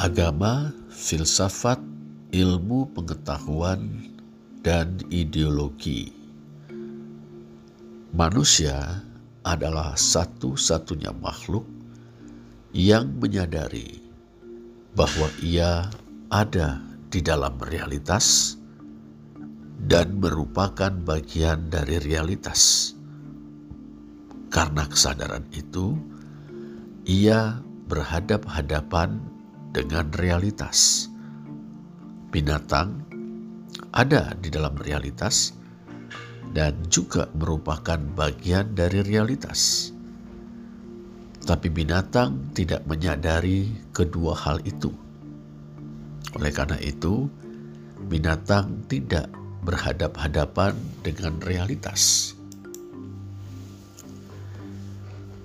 Agama, filsafat, ilmu pengetahuan, dan ideologi. Manusia adalah satu-satunya makhluk yang menyadari bahwa ia ada di dalam realitas dan merupakan bagian dari realitas. Karena kesadaran itu, ia berhadap-hadapan dengan realitas. Binatang ada di dalam realitas dan juga merupakan bagian dari realitas. Tapi binatang tidak menyadari kedua hal itu. Oleh karena itu, binatang tidak berhadap-hadapan dengan realitas.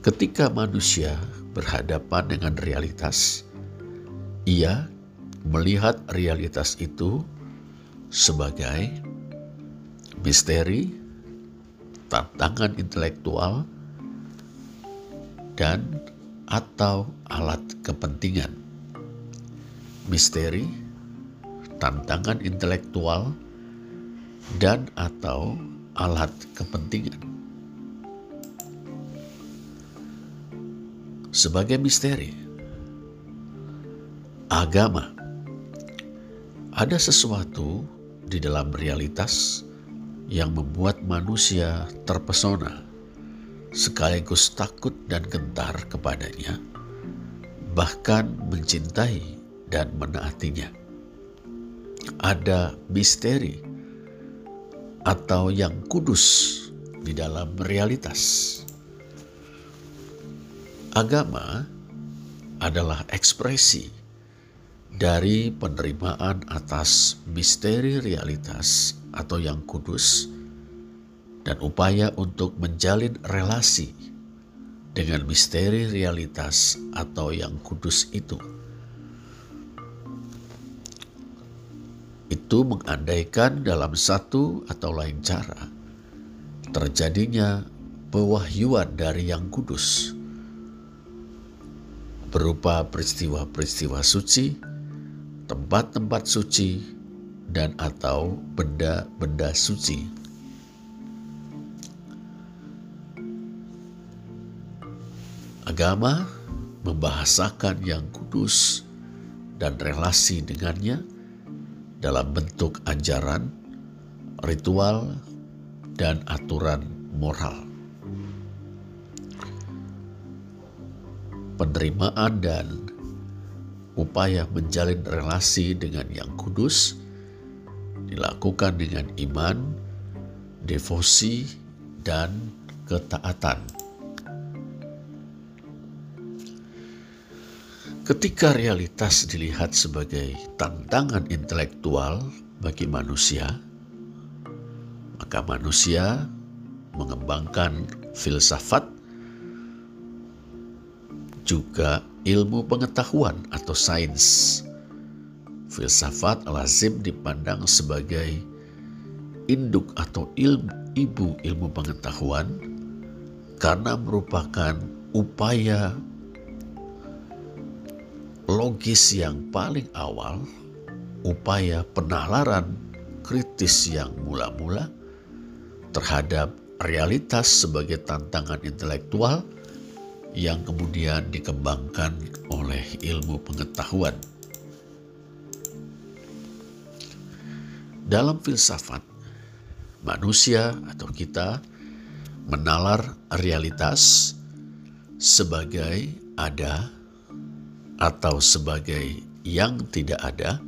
Ketika manusia berhadapan dengan realitas, ia melihat realitas itu sebagai misteri, tantangan intelektual, dan atau alat kepentingan. Misteri, tantangan intelektual, dan atau alat kepentingan. Sebagai misteri, agama ada sesuatu di dalam realitas yang membuat manusia terpesona, sekaligus takut dan gentar kepadanya, bahkan mencintai dan menaatinya. Ada misteri atau yang kudus di dalam realitas. Agama adalah ekspresi dari penerimaan atas misteri realitas atau yang kudus dan upaya untuk menjalin relasi dengan misteri realitas atau yang kudus itu. itu mengandaikan dalam satu atau lain cara terjadinya pewahyuan dari yang kudus berupa peristiwa-peristiwa suci, tempat-tempat suci, dan atau benda-benda suci. Agama membahasakan yang kudus dan relasi dengannya dalam bentuk ajaran, ritual, dan aturan moral. Penerimaan dan upaya menjalin relasi dengan yang kudus dilakukan dengan iman, devosi, dan ketaatan. Ketika realitas dilihat sebagai tantangan intelektual bagi manusia, maka manusia mengembangkan filsafat, juga ilmu pengetahuan atau sains. Filsafat lazim dipandang sebagai induk atau ilmu, ibu ilmu pengetahuan karena merupakan upaya logis yang paling awal, upaya penalaran kritis yang mula-mula terhadap realitas sebagai tantangan intelektual yang kemudian dikembangkan oleh ilmu pengetahuan. Dalam filsafat, manusia atau kita menalar realitas sebagai ada atau sebagai yang tidak ada,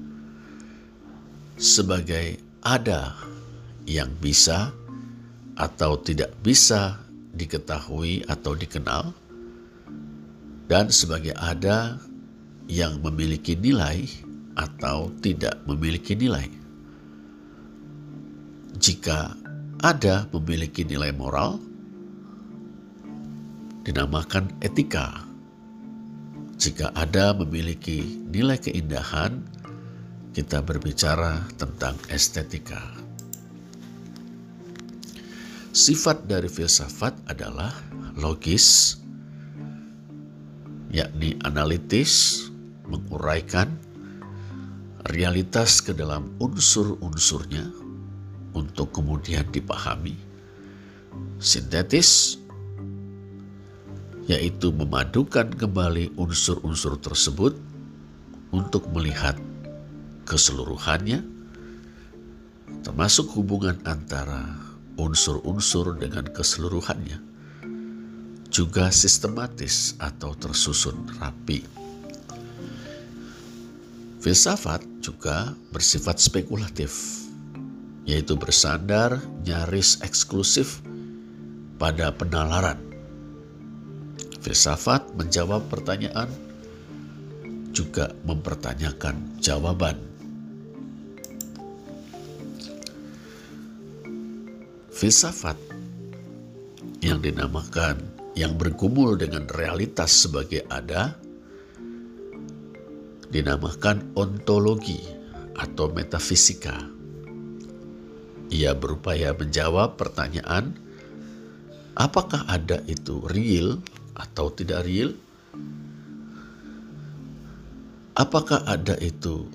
sebagai ada yang bisa atau tidak bisa diketahui atau dikenal, dan sebagai ada yang memiliki nilai atau tidak memiliki nilai. Jika ada memiliki nilai moral, dinamakan etika jika ada memiliki nilai keindahan, kita berbicara tentang estetika. Sifat dari filsafat adalah logis, yakni analitis, menguraikan realitas ke dalam unsur-unsurnya untuk kemudian dipahami. Sintetis, yaitu memadukan kembali unsur-unsur tersebut untuk melihat keseluruhannya, termasuk hubungan antara unsur-unsur dengan keseluruhannya, juga sistematis atau tersusun rapi. Filsafat juga bersifat spekulatif, yaitu bersandar nyaris eksklusif pada penalaran. Filsafat menjawab pertanyaan, juga mempertanyakan jawaban. Filsafat yang dinamakan yang bergumul dengan realitas sebagai ada dinamakan ontologi atau metafisika. Ia berupaya menjawab pertanyaan apakah ada itu real atau tidak real? Apakah ada itu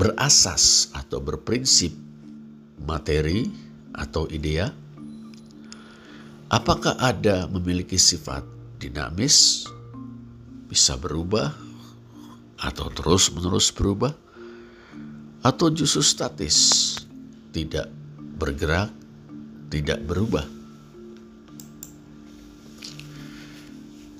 berasas atau berprinsip materi atau idea? Apakah ada memiliki sifat dinamis, bisa berubah, atau terus-menerus berubah, atau justru statis, tidak bergerak, tidak berubah?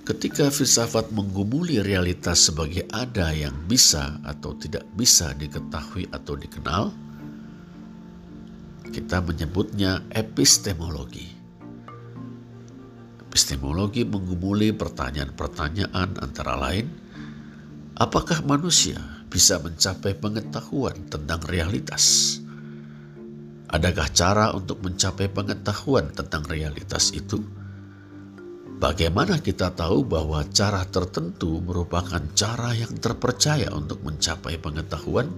Ketika filsafat menggumuli realitas sebagai ada yang bisa atau tidak bisa diketahui atau dikenal, kita menyebutnya epistemologi. Epistemologi menggumuli pertanyaan-pertanyaan antara lain, apakah manusia bisa mencapai pengetahuan tentang realitas? Adakah cara untuk mencapai pengetahuan tentang realitas itu? Bagaimana kita tahu bahwa cara tertentu merupakan cara yang terpercaya untuk mencapai pengetahuan?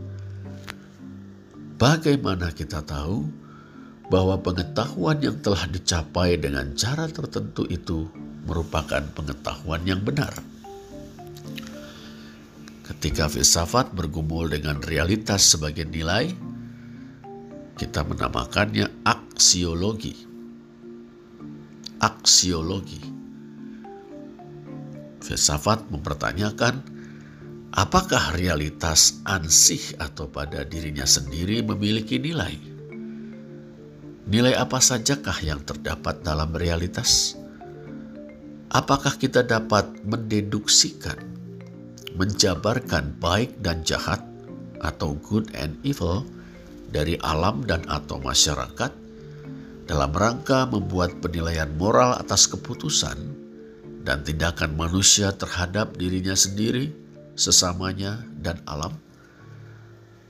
Bagaimana kita tahu bahwa pengetahuan yang telah dicapai dengan cara tertentu itu merupakan pengetahuan yang benar. Ketika filsafat bergumul dengan realitas sebagai nilai, kita menamakannya aksiologi. Aksiologi. Filsafat mempertanyakan apakah realitas ansih atau pada dirinya sendiri memiliki nilai Nilai apa sajakah yang terdapat dalam realitas? Apakah kita dapat mendeduksikan, menjabarkan baik dan jahat, atau good and evil dari alam dan atau masyarakat dalam rangka membuat penilaian moral atas keputusan dan tindakan manusia terhadap dirinya sendiri, sesamanya, dan alam?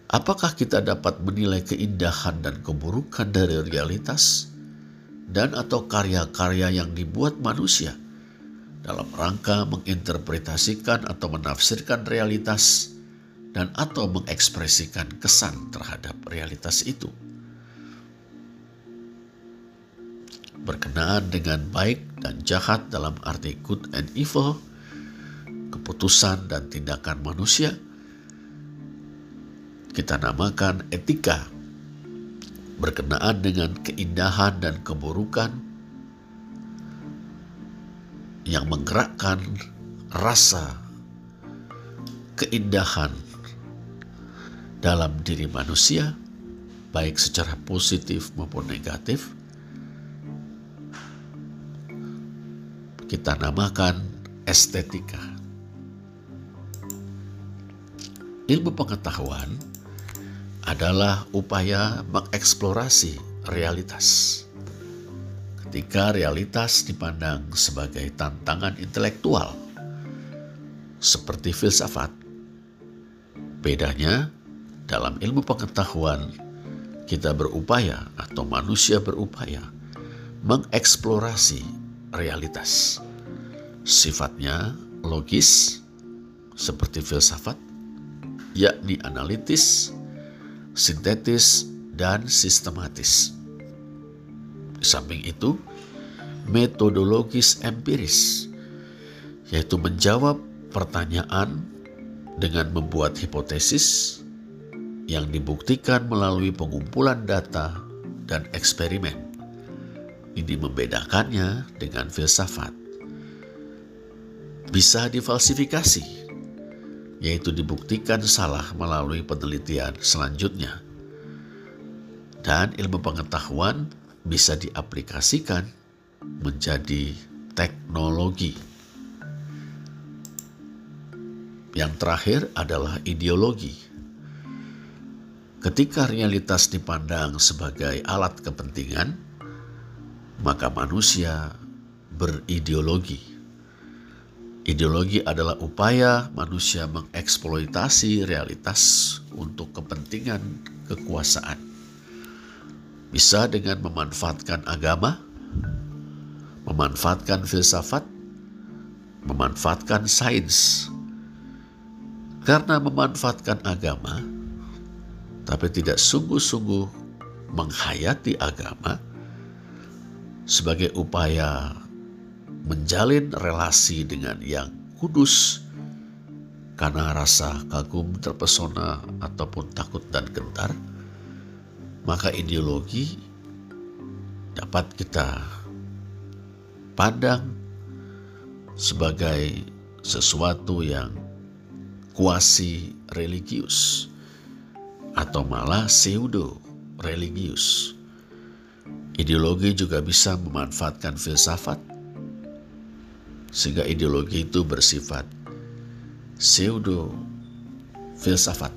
Apakah kita dapat menilai keindahan dan keburukan dari realitas dan atau karya-karya yang dibuat manusia dalam rangka menginterpretasikan atau menafsirkan realitas dan atau mengekspresikan kesan terhadap realitas itu? Berkenaan dengan baik dan jahat dalam arti good and evil, keputusan dan tindakan manusia – kita namakan etika berkenaan dengan keindahan dan keburukan yang menggerakkan rasa keindahan dalam diri manusia, baik secara positif maupun negatif. Kita namakan estetika. Ilmu pengetahuan adalah upaya mengeksplorasi realitas. Ketika realitas dipandang sebagai tantangan intelektual, seperti filsafat, bedanya dalam ilmu pengetahuan kita berupaya atau manusia berupaya mengeksplorasi realitas. Sifatnya logis seperti filsafat, yakni analitis, sintetis, dan sistematis. Di samping itu, metodologis empiris, yaitu menjawab pertanyaan dengan membuat hipotesis yang dibuktikan melalui pengumpulan data dan eksperimen. Ini membedakannya dengan filsafat. Bisa difalsifikasi, yaitu dibuktikan salah melalui penelitian selanjutnya. Dan ilmu pengetahuan bisa diaplikasikan menjadi teknologi. Yang terakhir adalah ideologi. Ketika realitas dipandang sebagai alat kepentingan, maka manusia berideologi. Ideologi adalah upaya manusia mengeksploitasi realitas untuk kepentingan kekuasaan. Bisa dengan memanfaatkan agama, memanfaatkan filsafat, memanfaatkan sains, karena memanfaatkan agama, tapi tidak sungguh-sungguh menghayati agama sebagai upaya menjalin relasi dengan yang kudus karena rasa kagum, terpesona, ataupun takut dan gentar, maka ideologi dapat kita pandang sebagai sesuatu yang kuasi religius atau malah pseudo religius. Ideologi juga bisa memanfaatkan filsafat sehingga ideologi itu bersifat pseudo filsafat.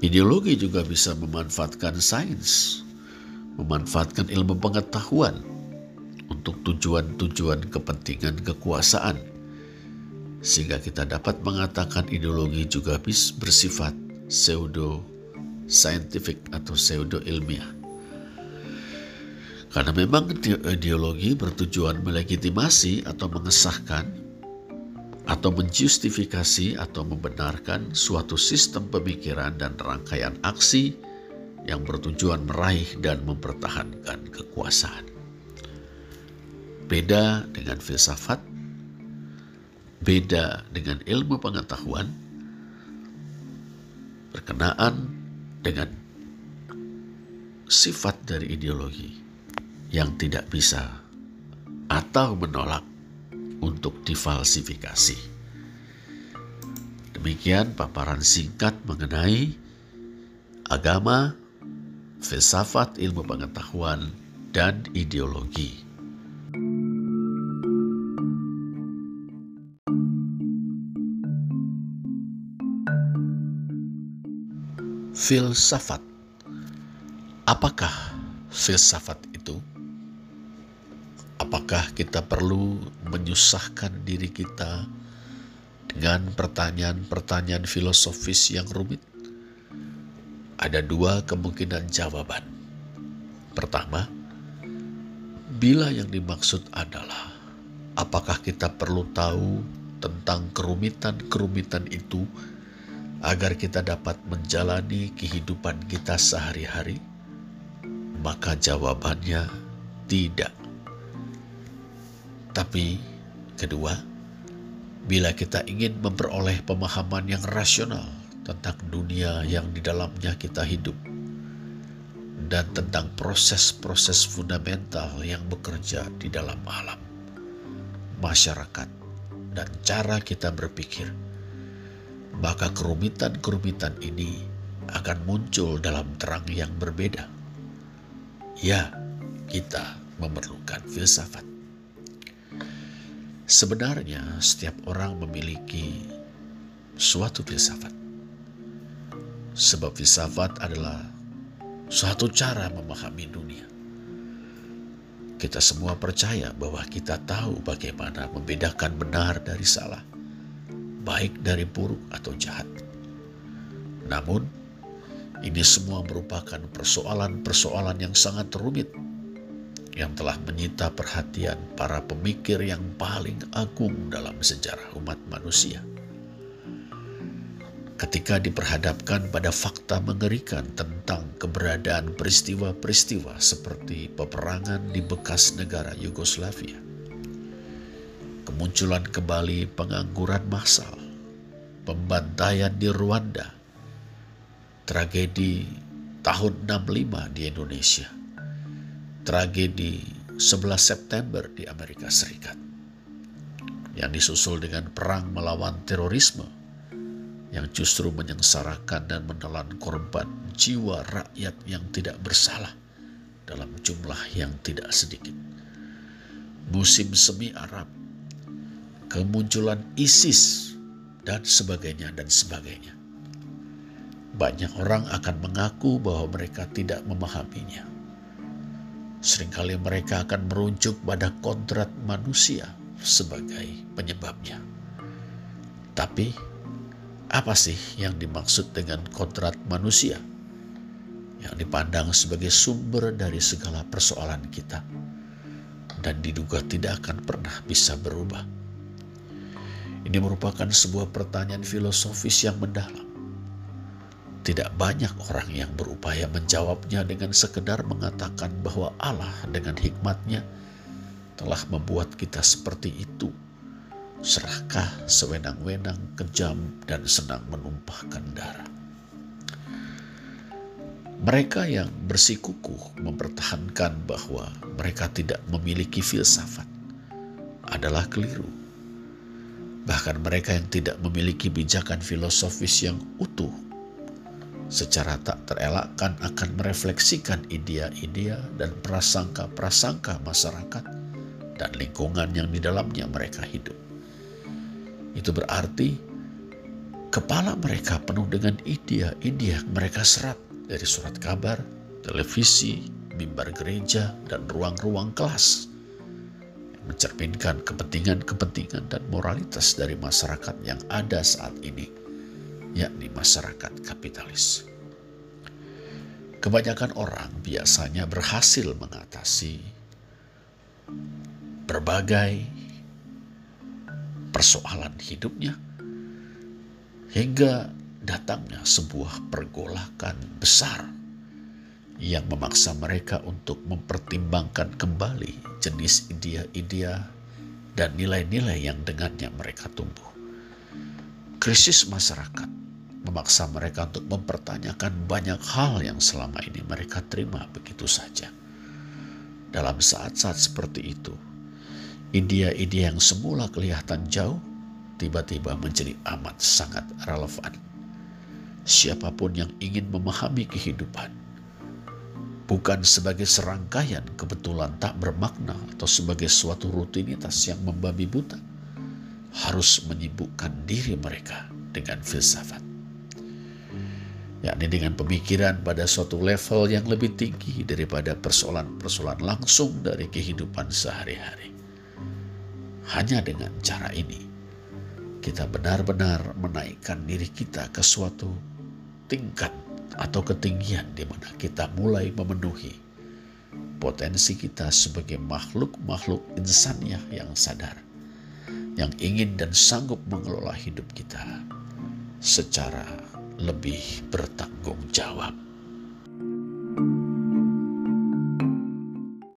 Ideologi juga bisa memanfaatkan sains, memanfaatkan ilmu pengetahuan untuk tujuan-tujuan kepentingan kekuasaan sehingga kita dapat mengatakan ideologi juga bisa bersifat pseudo scientific atau pseudo ilmiah. Karena memang ideologi bertujuan melegitimasi atau mengesahkan atau menjustifikasi atau membenarkan suatu sistem pemikiran dan rangkaian aksi yang bertujuan meraih dan mempertahankan kekuasaan. Beda dengan filsafat beda dengan ilmu pengetahuan berkenaan dengan sifat dari ideologi yang tidak bisa atau menolak untuk difalsifikasi. Demikian paparan singkat mengenai agama, filsafat ilmu pengetahuan, dan ideologi. filsafat. Apakah filsafat itu? Apakah kita perlu menyusahkan diri kita dengan pertanyaan-pertanyaan filosofis yang rumit? Ada dua kemungkinan jawaban. Pertama, bila yang dimaksud adalah apakah kita perlu tahu tentang kerumitan-kerumitan itu agar kita dapat menjalani kehidupan kita sehari-hari? Maka jawabannya tidak. Tapi kedua, bila kita ingin memperoleh pemahaman yang rasional tentang dunia yang di dalamnya kita hidup dan tentang proses-proses fundamental yang bekerja di dalam alam, masyarakat, dan cara kita berpikir, maka kerumitan-kerumitan ini akan muncul dalam terang yang berbeda. Ya, kita memerlukan filsafat. Sebenarnya, setiap orang memiliki suatu filsafat, sebab filsafat adalah suatu cara memahami dunia. Kita semua percaya bahwa kita tahu bagaimana membedakan benar dari salah baik dari buruk atau jahat. Namun, ini semua merupakan persoalan-persoalan yang sangat rumit yang telah menyita perhatian para pemikir yang paling agung dalam sejarah umat manusia. ketika diperhadapkan pada fakta mengerikan tentang keberadaan peristiwa-peristiwa seperti peperangan di bekas negara Yugoslavia, kemunculan kembali pengangguran massal, pembantaian di Rwanda, tragedi tahun 65 di Indonesia, tragedi 11 September di Amerika Serikat, yang disusul dengan perang melawan terorisme yang justru menyengsarakan dan menelan korban jiwa rakyat yang tidak bersalah dalam jumlah yang tidak sedikit. Musim semi Arab, kemunculan ISIS, dan sebagainya dan sebagainya. Banyak orang akan mengaku bahwa mereka tidak memahaminya. Seringkali mereka akan merujuk pada kodrat manusia sebagai penyebabnya. Tapi apa sih yang dimaksud dengan kodrat manusia? Yang dipandang sebagai sumber dari segala persoalan kita dan diduga tidak akan pernah bisa berubah. Ini merupakan sebuah pertanyaan filosofis yang mendalam. Tidak banyak orang yang berupaya menjawabnya dengan sekedar mengatakan bahwa Allah dengan hikmatnya telah membuat kita seperti itu serakah, sewenang-wenang, kejam, dan senang menumpahkan darah. Mereka yang bersikukuh mempertahankan bahwa mereka tidak memiliki filsafat adalah keliru. Bahkan mereka yang tidak memiliki bijakan filosofis yang utuh secara tak terelakkan akan merefleksikan idea-idea dan prasangka-prasangka masyarakat dan lingkungan yang di dalamnya mereka hidup. Itu berarti kepala mereka penuh dengan ide-ide yang mereka serap dari surat kabar, televisi, mimbar gereja, dan ruang-ruang kelas yang mencerminkan kepentingan-kepentingan dan moralitas dari masyarakat yang ada saat ini, yakni masyarakat kapitalis. Kebanyakan orang biasanya berhasil mengatasi berbagai persoalan hidupnya hingga datangnya sebuah pergolakan besar yang memaksa mereka untuk mempertimbangkan kembali jenis idea-idea dan nilai-nilai yang dengannya mereka tumbuh. Krisis masyarakat memaksa mereka untuk mempertanyakan banyak hal yang selama ini mereka terima begitu saja. Dalam saat-saat seperti itu, Ide-ide yang semula kelihatan jauh, tiba-tiba menjadi amat sangat relevan. Siapa pun yang ingin memahami kehidupan, bukan sebagai serangkaian kebetulan tak bermakna atau sebagai suatu rutinitas yang membabi buta, harus menyibukkan diri mereka dengan filsafat. Yakni dengan pemikiran pada suatu level yang lebih tinggi daripada persoalan-persoalan langsung dari kehidupan sehari-hari. Hanya dengan cara ini, kita benar-benar menaikkan diri kita ke suatu tingkat atau ketinggian di mana kita mulai memenuhi potensi kita sebagai makhluk-makhluk insannya yang sadar, yang ingin dan sanggup mengelola hidup kita secara lebih bertanggung jawab.